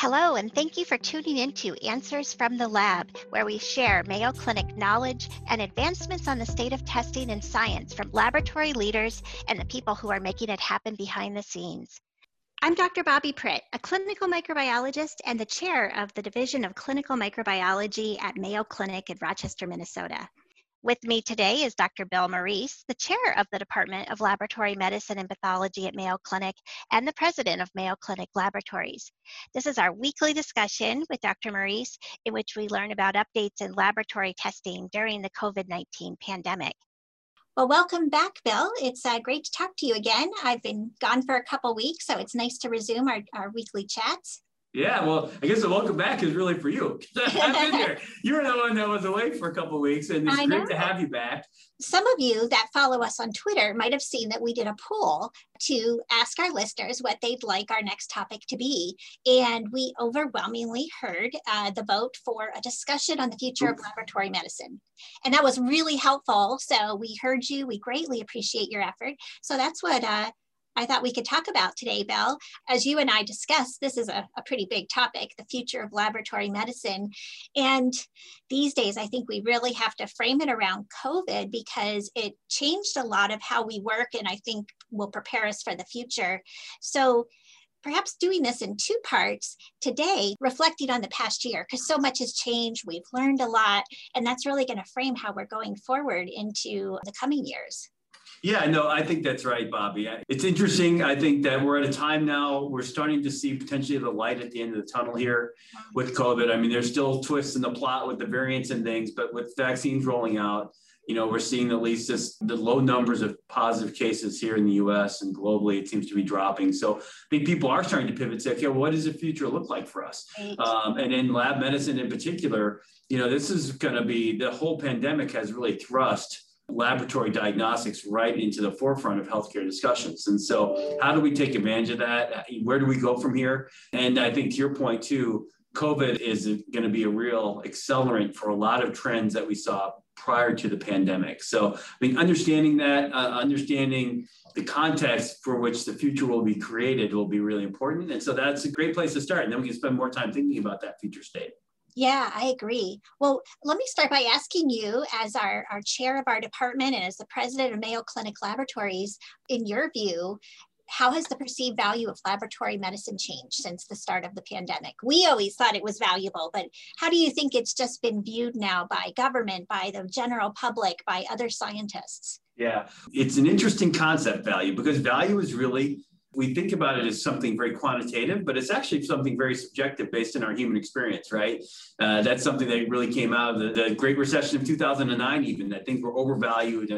Hello, and thank you for tuning in to Answers from the Lab, where we share Mayo Clinic knowledge and advancements on the state of testing and science from laboratory leaders and the people who are making it happen behind the scenes. I'm Dr. Bobbi Pritt, a clinical microbiologist and the chair of the Division of Clinical Microbiology at Mayo Clinic in Rochester, Minnesota. With me today is Dr. Bill Morice, the chair of the Department of Laboratory Medicine and Pathology at Mayo Clinic and the president of Mayo Clinic Laboratories. This is our weekly discussion with Dr. Morice in which we learn about updates in laboratory testing during the COVID 19 pandemic. Well, welcome back, Bill. It's uh, great to talk to you again. I've been gone for a couple weeks, so it's nice to resume our, our weekly chats. Yeah, well, I guess the welcome back is really for you. I've been here. You were the one that was away for a couple weeks, and it's I great know. to have you back. Some of you that follow us on Twitter might have seen that we did a poll to ask our listeners what they'd like our next topic to be. And we overwhelmingly heard uh, the vote for a discussion on the future of laboratory medicine. And that was really helpful. So we heard you. We greatly appreciate your effort. So that's what uh, I thought we could talk about today, Bell. As you and I discussed, this is a, a, pretty big topic, the future of laboratory medicine. And these days, I think we really have to frame it around COVID because it changed a lot of how we work and I think will prepare us for the future. So perhaps doing this in two parts today, reflecting on the past year, because so much has changed. We've learned a lot, and that's really going to frame how we're going forward into the coming years. Yeah, no, I think that's right, Bobbi. It's interesting. I think that we're at a time now, we're starting to see potentially the light at the end of the tunnel here with COVID. I mean, there's still twists in the plot with the variants and things, but with vaccines rolling out, you know, we're seeing at least this, the low numbers of positive cases here in the US and globally, it seems to be dropping. So I think people are starting to pivot, say, okay, what does the future look like for us? Um, and in lab medicine in particular, you know, this is going to be the whole pandemic has really thrust laboratory diagnostics right into the forefront of healthcare discussions. And so, how do we take advantage of that? Where do we go from here? And I think to your point, too, COVID is going to be a real accelerant for a lot of trends that we saw prior to the pandemic. So, I mean, understanding that, uh, understanding the context for which the future will be created will be really important. And so, that's a great place to start. And then we can spend more time thinking about that future state. Yeah, I agree. Well, let me start by asking you, as our, our chair of our department and as the president of Mayo Clinic Laboratories, in your view, how has the perceived value of laboratory medicine changed since the start of the pandemic? We always thought it was valuable, but how do you think it's just been viewed now by government, by the general public, by other scientists? Yeah, it's an interesting concept, value, because value is really we think about it as something very quantitative, but it's actually something very subjective based on our human experience, right? Uh, that's something that really came out of the, the Great Recession of 2009, even that things were overvalued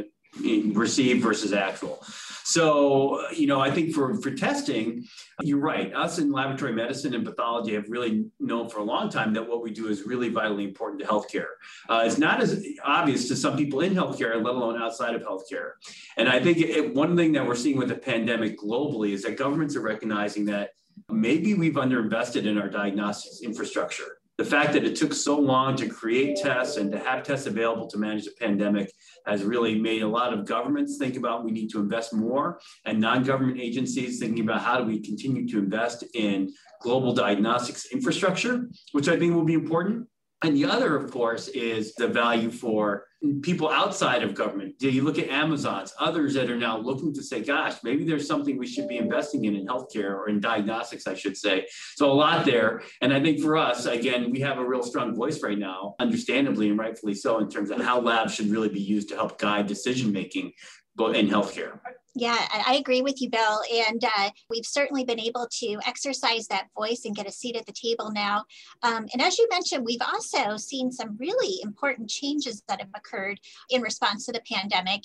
received versus actual. So, you know, I think for, for testing, you're right. Us in laboratory medicine and pathology have really known for a long time that what we do is really vitally important to healthcare. Uh, it's not as obvious to some people in healthcare, let alone outside of healthcare. And I think it, one thing that we're seeing with the pandemic globally is that governments are recognizing that maybe we've underinvested in our diagnostics infrastructure the fact that it took so long to create tests and to have tests available to manage the pandemic has really made a lot of governments think about we need to invest more and non-government agencies thinking about how do we continue to invest in global diagnostics infrastructure, which I think will be important. And the other, of course, is the value for people outside of government. You look at Amazon's, others that are now looking to say, gosh, maybe there's something we should be investing in in healthcare or in diagnostics, I should say. So a lot there. And I think for us, again, we have a real strong voice right now, understandably and rightfully so, in terms of how labs should really be used to help guide decision making in healthcare. Yeah, I agree with you, Bill. And uh, we've certainly been able to exercise that voice and get a seat at the table now. Um, and as you mentioned, we've also seen some really important changes that have occurred in response to the pandemic.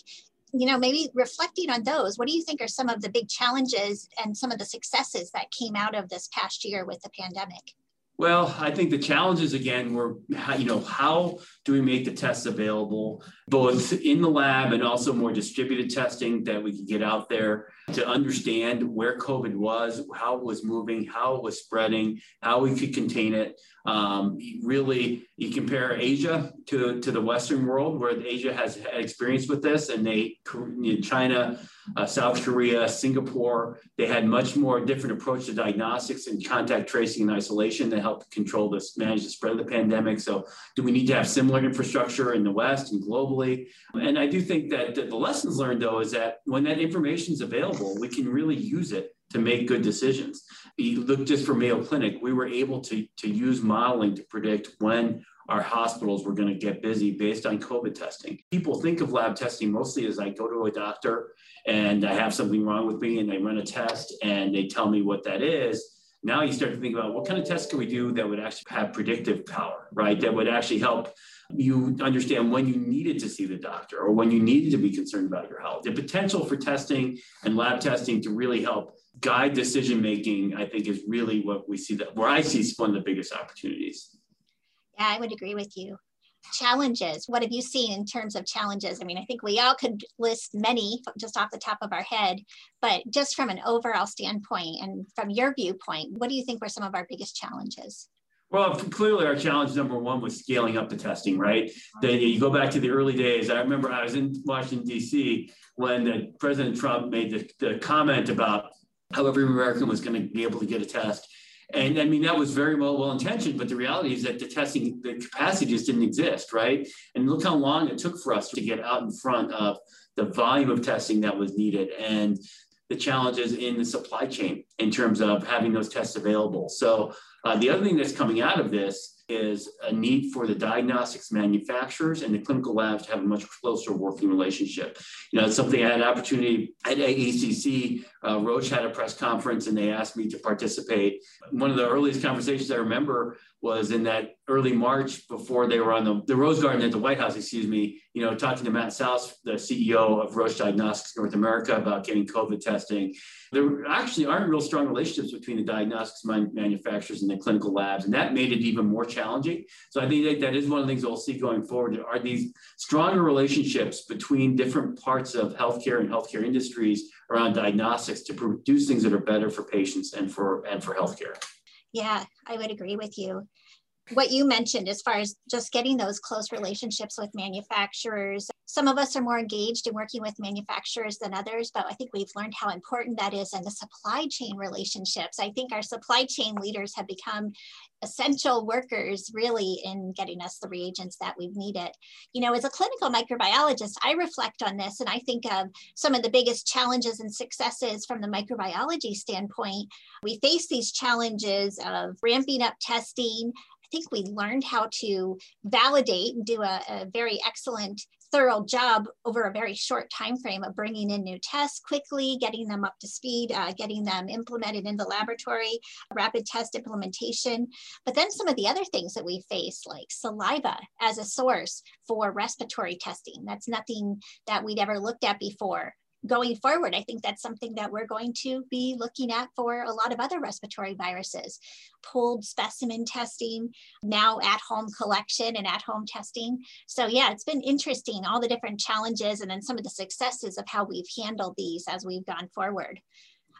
You know, maybe reflecting on those, what do you think are some of the big challenges and some of the successes that came out of this past year with the pandemic? Well, I think the challenges again were, you know, how do we make the tests available, both in the lab and also more distributed testing that we could get out there to understand where COVID was, how it was moving, how it was spreading, how we could contain it. Um, really, you compare Asia to, to the Western world, where Asia has had experience with this, and they, China, uh, South Korea, Singapore, they had much more different approach to diagnostics and contact tracing and isolation to help control this, manage the spread of the pandemic. So, do we need to have similar infrastructure in the West and globally? And I do think that the lessons learned, though, is that when that information is available, we can really use it to make good decisions. You look just for Mayo Clinic, we were able to, to use modeling to predict when our hospitals were going to get busy based on COVID testing. People think of lab testing mostly as I go to a doctor and I have something wrong with me and they run a test and they tell me what that is. Now you start to think about what kind of tests can we do that would actually have predictive power, right? That would actually help you understand when you needed to see the doctor or when you needed to be concerned about your health. The potential for testing and lab testing to really help guide decision making, I think, is really what we see that where I see one of the biggest opportunities. Yeah, I would agree with you. Challenges. What have you seen in terms of challenges? I mean, I think we all could list many just off the top of our head, but just from an overall standpoint and from your viewpoint, what do you think were some of our biggest challenges? Well, clearly our challenge number one was scaling up the testing, right? Then you go back to the early days. I remember I was in Washington, D.C. when President Trump made the, the comment about how every American was going to be able to get a test. And I mean, that was very well, well intentioned, but the reality is that the testing, the capacity just didn't exist, right? And look how long it took for us to get out in front of the volume of testing that was needed and the challenges in the supply chain in terms of having those tests available. So uh, the other thing that's coming out of this is a need for the diagnostics manufacturers and the clinical labs to have a much closer working relationship. You know, it's something I had an opportunity at AACC. Uh, Roche had a press conference and they asked me to participate. One of the earliest conversations I remember was in that early March before they were on the, the Rose Garden at the White House, excuse me, you know, talking to Matt Sause, the CEO of Roche Diagnostics North America about getting COVID testing. There actually aren't real strong relationships between the diagnostics manufacturers and the clinical labs, and that made it even more challenging. So I think that, that is one of the things we'll see going forward are these stronger relationships between different parts of healthcare and healthcare industries around diagnostics to produce things that are better for patients and for and for healthcare. Yeah, I would agree with you. What you mentioned as far as just getting those close relationships with manufacturers. Some of us are more engaged in working with manufacturers than others, but I think we've learned how important that is and the supply chain relationships. I think our supply chain leaders have become essential workers really in getting us the reagents that we've needed. You know, as a clinical microbiologist, I reflect on this and I think of some of the biggest challenges and successes from the microbiology standpoint. We face these challenges of ramping up testing, think we learned how to validate and do a, a, very excellent thorough job over a very short time frame of bringing in new tests quickly, getting them up to speed, uh, getting them implemented in the laboratory, rapid test implementation. But then some of the other things that we face, like saliva as a source for respiratory testing, that's nothing that we'd ever looked at before going forward, I think that's something that we're going to be looking at for a lot of other respiratory viruses. Pooled specimen testing, now at home collection and at home testing. So, yeah, it's been interesting, all the different challenges and then some of the successes of how we've handled these as we've gone forward.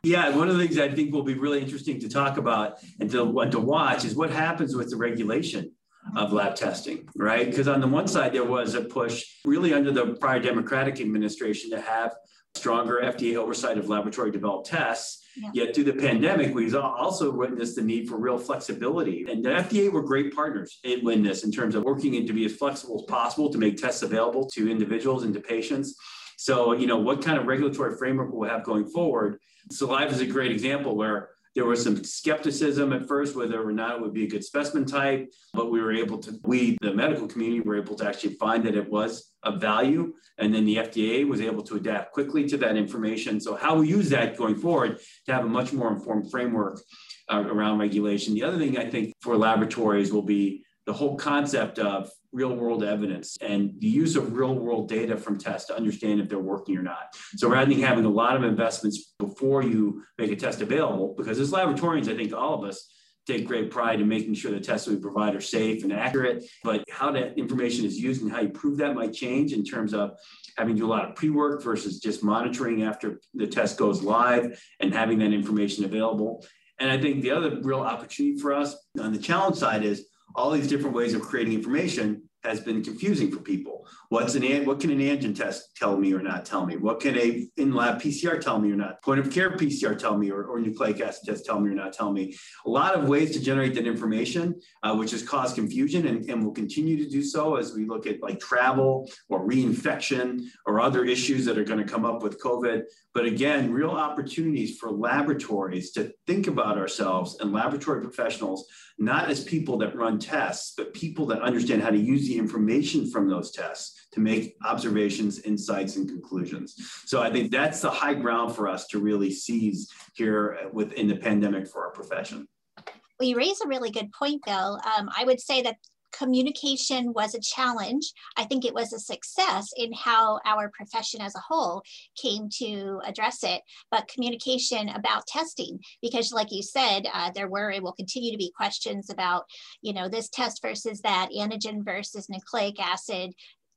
Yeah, one of the things I think will be really interesting to talk about and to, and to watch is what happens with the regulation of lab testing, right? Because on the one side, there was a push really under the prior Democratic administration to have stronger FDA oversight of laboratory developed tests. Yeah. Yet through the pandemic, we've also witnessed the need for real flexibility. And the FDA were great partners in this in terms of working to be as flexible as possible to make tests available to individuals and to patients. So, you know, what kind of regulatory framework we'll have going forward? Saliva is a great example where there was some skepticism at first whether or not it would be a good specimen type, but we were able to, we, the medical community, were able to actually find that it was of value. And then the FDA was able to adapt quickly to that information. So, how we use that going forward to have a much more informed framework uh, around regulation. The other thing I think for laboratories will be the whole concept of real world evidence and the use of real world data from tests to understand if they're working or not. So rather than having a lot of investments before you make a test available, because as laboratorians, I think all of us take great pride in making sure the tests we provide are safe and accurate. But how that information is used and how you prove that might change in terms of having to do a lot of pre-work versus just monitoring after the test goes live and having that information available. And I think the other real opportunity for us on the challenge side is all these different ways of creating information has been confusing for people. What's an what can an antigen test tell me or not tell me? What can a in-lab PCR tell me or not? Point of care PCR tell me or, or nucleic acid test tell me or not tell me? A lot of ways to generate that information, uh, which has caused confusion and, and will continue to do so as we look at like travel or reinfection or other issues that are going to come up with COVID. But again, real opportunities for laboratories to think about ourselves and laboratory professionals, not as people that run tests, but people that understand how to use the information from those tests to make observations, insights, and conclusions. So I think that's the high ground for us to really seize here within the pandemic for our profession. Well, you raise a really good point, Bill. Um, I would say that communication was a challenge. I think it was a success in how our profession as a whole came to address it, but communication about testing, because like you said, uh, there were and will continue to be questions about, you know, this test versus that, antigen versus nucleic acid,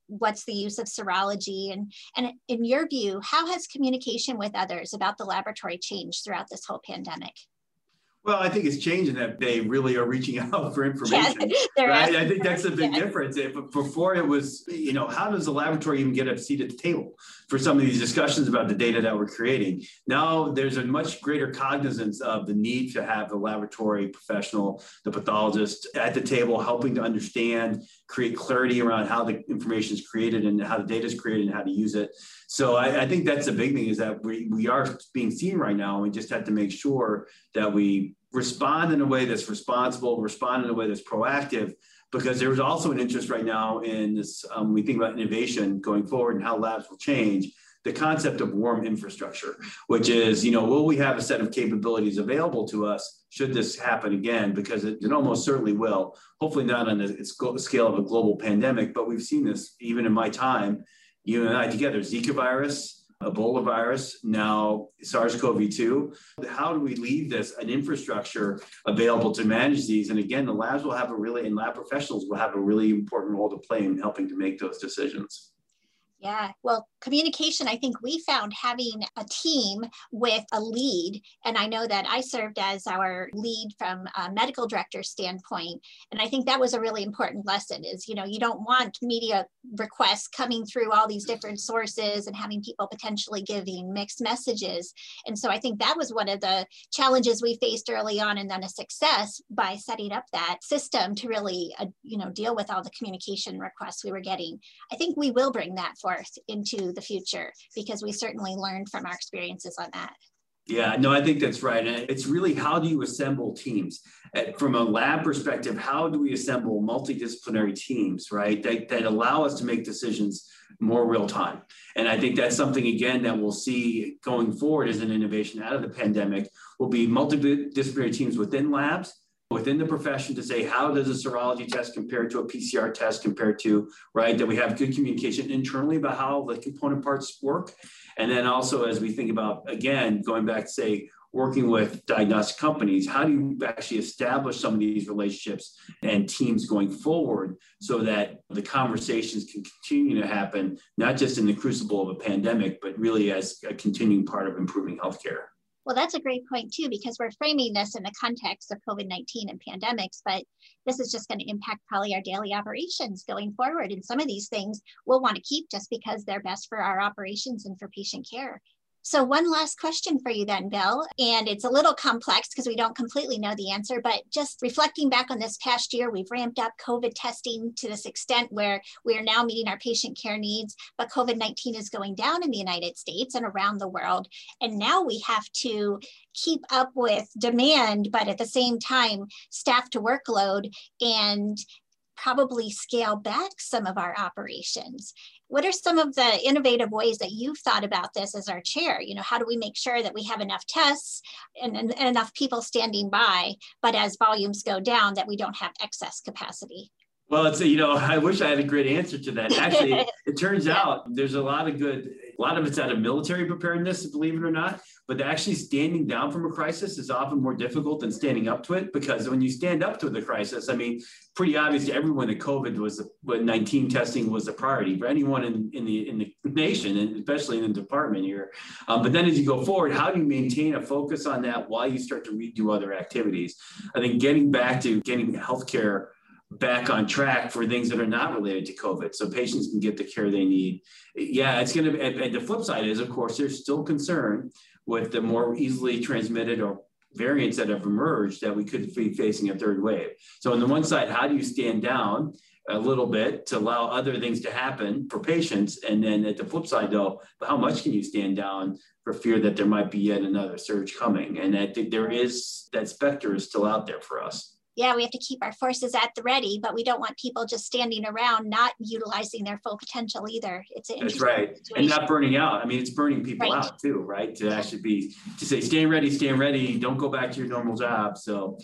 what's the use of serology and and in your view how has communication with others about the laboratory changed throughout this whole pandemic well, I think it's changing that they really are reaching out for information. Yeah, right? I think that's a big yeah. difference. If, before it was, you know, how does the laboratory even get a seat at the table for some of these discussions about the data that we're creating? Now there's a much greater cognizance of the need to have the laboratory professional, the pathologist at the table, helping to understand, create clarity around how the information is created and how the data is created and how to use it. So I, I, think that's the big thing is that we, we are being seen right now. We just have to make sure that we respond in a way that's responsible, respond in a way that's proactive, because there's also an interest right now in this, um, we think about innovation going forward and how labs will change the concept of warm infrastructure, which is, you know, will we have a set of capabilities available to us should this happen again? Because it, it almost certainly will. Hopefully not on the scale of a global pandemic, but we've seen this even in my time you and I together, Zika virus, Ebola virus, now SARS-CoV-2. How do we leave this an infrastructure available to manage these? And again, the labs will have a really, and lab professionals will have a really important role to play in helping to make those decisions. Yeah, well, communication, I think we found having a team with a lead, and I know that I served as our lead from a medical director standpoint, and I think that was a really important lesson is, you know, you don't want media requests coming through all these different sources and having people potentially giving mixed messages. And so I think that was one of the challenges we faced early on and then a success by setting up that system to really, uh, you know, deal with all the communication requests we were getting. I think we will bring that forth into the future because we certainly learned from our experiences on that. Yeah, no, I think that's right. And it's really how do you assemble teams? Uh, from a lab perspective, how do we assemble multidisciplinary teams, right, that, that allow us to make decisions more real time? And I think that's something, again, that we'll see going forward as an innovation out of the pandemic will be multidisciplinary teams within labs within the profession to say how does a serology test compare to a PCR test compared to right that we have good communication internally about how the component parts work. And then also as we think about again going back to say working with diagnostic companies how do you actually establish some of these relationships and teams going forward so that the conversations can continue to happen not just in the crucible of a pandemic but really as a continuing part of improving healthcare well, that's a great point too, because we're framing this in the context of COVID-19 and pandemics, but this is just going to impact probably our daily operations going forward. And some of these things we'll want to keep just because they're best for our operations and for patient care. So, one last question for you then, Bill. And it's a little complex because we don't completely know the answer, but just reflecting back on this past year, we've ramped up COVID testing to this extent where we are now meeting our patient care needs, but COVID 19 is going down in the United States and around the world. And now we have to keep up with demand, but at the same time, staff to workload and probably scale back some of our operations. What are some of the innovative ways that you've thought about this as our chair? You know, how do we make sure that we have enough tests and, and, and enough people standing by, but as volumes go down, that we don't have excess capacity? Well, it's you know, I wish I had a great answer to that. Actually, it turns yeah. out there's a lot of good, a lot of it's out of military preparedness, believe it or not. But actually, standing down from a crisis is often more difficult than standing up to it because when you stand up to the crisis, I mean, pretty obvious to everyone that COVID was when 19 testing was a priority for anyone in, in the in the nation, and especially in the department here. Um, but then as you go forward, how do you maintain a focus on that while you start to redo other activities? I think getting back to getting healthcare back on track for things that are not related to COVID so patients can get the care they need. Yeah, it's going to be, and the flip side is, of course, there's still concern with the more easily transmitted or variants that have emerged that we could be facing a third wave. So, on the one side, how do you stand down a little bit to allow other things to happen for patients? And then at the flip side, though, how much can you stand down for fear that there might be yet another surge coming? And I think there is that specter is still out there for us yeah, we have to keep our forces at the ready, but we don't want people just standing around not utilizing their full potential either. It's an that's right, situation. and not burning out. I mean, it's burning people right. out too, right? To actually be to say, stand ready, stand ready. Don't go back to your normal job. So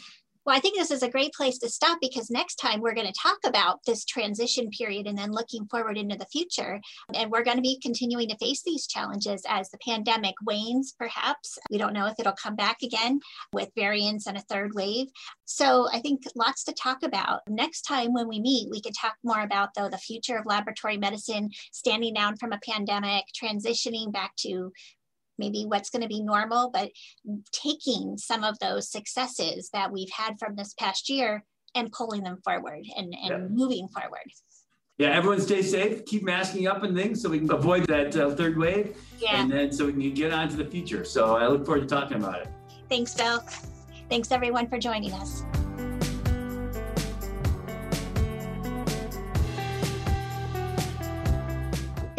well, I think this is a great place to stop because next time we're going to talk about this transition period and then looking forward into the future. And we're going to be continuing to face these challenges as the pandemic wanes, perhaps. We don't know if it'll come back again with variants and a third wave. So I think lots to talk about. Next time when we meet, we can talk more about, though, the future of laboratory medicine, standing down from a pandemic, transitioning back to maybe what's going to be normal, but taking some of those successes that we've had from this past year and pulling them forward and, and yeah. moving forward. Yeah, everyone stay safe, keep masking up and things so we can avoid that uh, third wave. Yeah. And then so we can get on to the future. So I look forward to talking about it. Thanks, Bill. Thanks everyone for joining us.